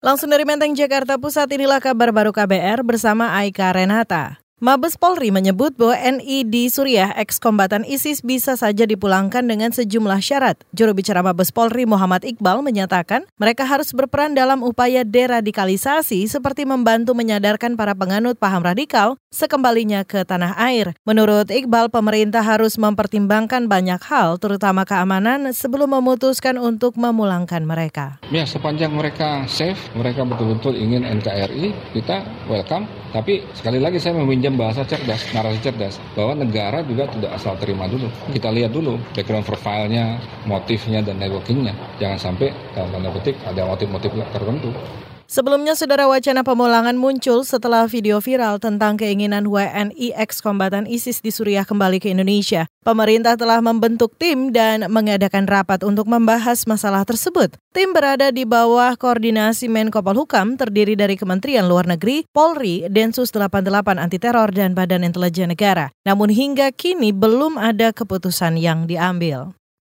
Langsung dari Menteng, Jakarta Pusat, inilah kabar baru KBR bersama Aika Renata. Mabes Polri menyebut bahwa NI di Suriah, ex-kombatan ISIS bisa saja dipulangkan dengan sejumlah syarat. Juru bicara Mabes Polri Muhammad Iqbal menyatakan mereka harus berperan dalam upaya deradikalisasi seperti membantu menyadarkan para penganut paham radikal sekembalinya ke tanah air. Menurut Iqbal, pemerintah harus mempertimbangkan banyak hal, terutama keamanan, sebelum memutuskan untuk memulangkan mereka. Ya, sepanjang mereka safe, mereka betul-betul ingin NKRI, kita welcome. Tapi sekali lagi saya meminjam bahasa cerdas, narasi cerdas, bahwa negara juga tidak asal terima dulu. Kita lihat dulu background profile-nya, motifnya, dan networking-nya. Jangan sampai dalam tanda petik ada motif-motif tertentu. Sebelumnya, saudara wacana pemulangan muncul setelah video viral tentang keinginan WNI ex-kombatan ISIS di Suriah kembali ke Indonesia. Pemerintah telah membentuk tim dan mengadakan rapat untuk membahas masalah tersebut. Tim berada di bawah koordinasi Menko Polhukam terdiri dari Kementerian Luar Negeri, Polri, Densus 88 Anti Teror, dan Badan Intelijen Negara. Namun hingga kini belum ada keputusan yang diambil.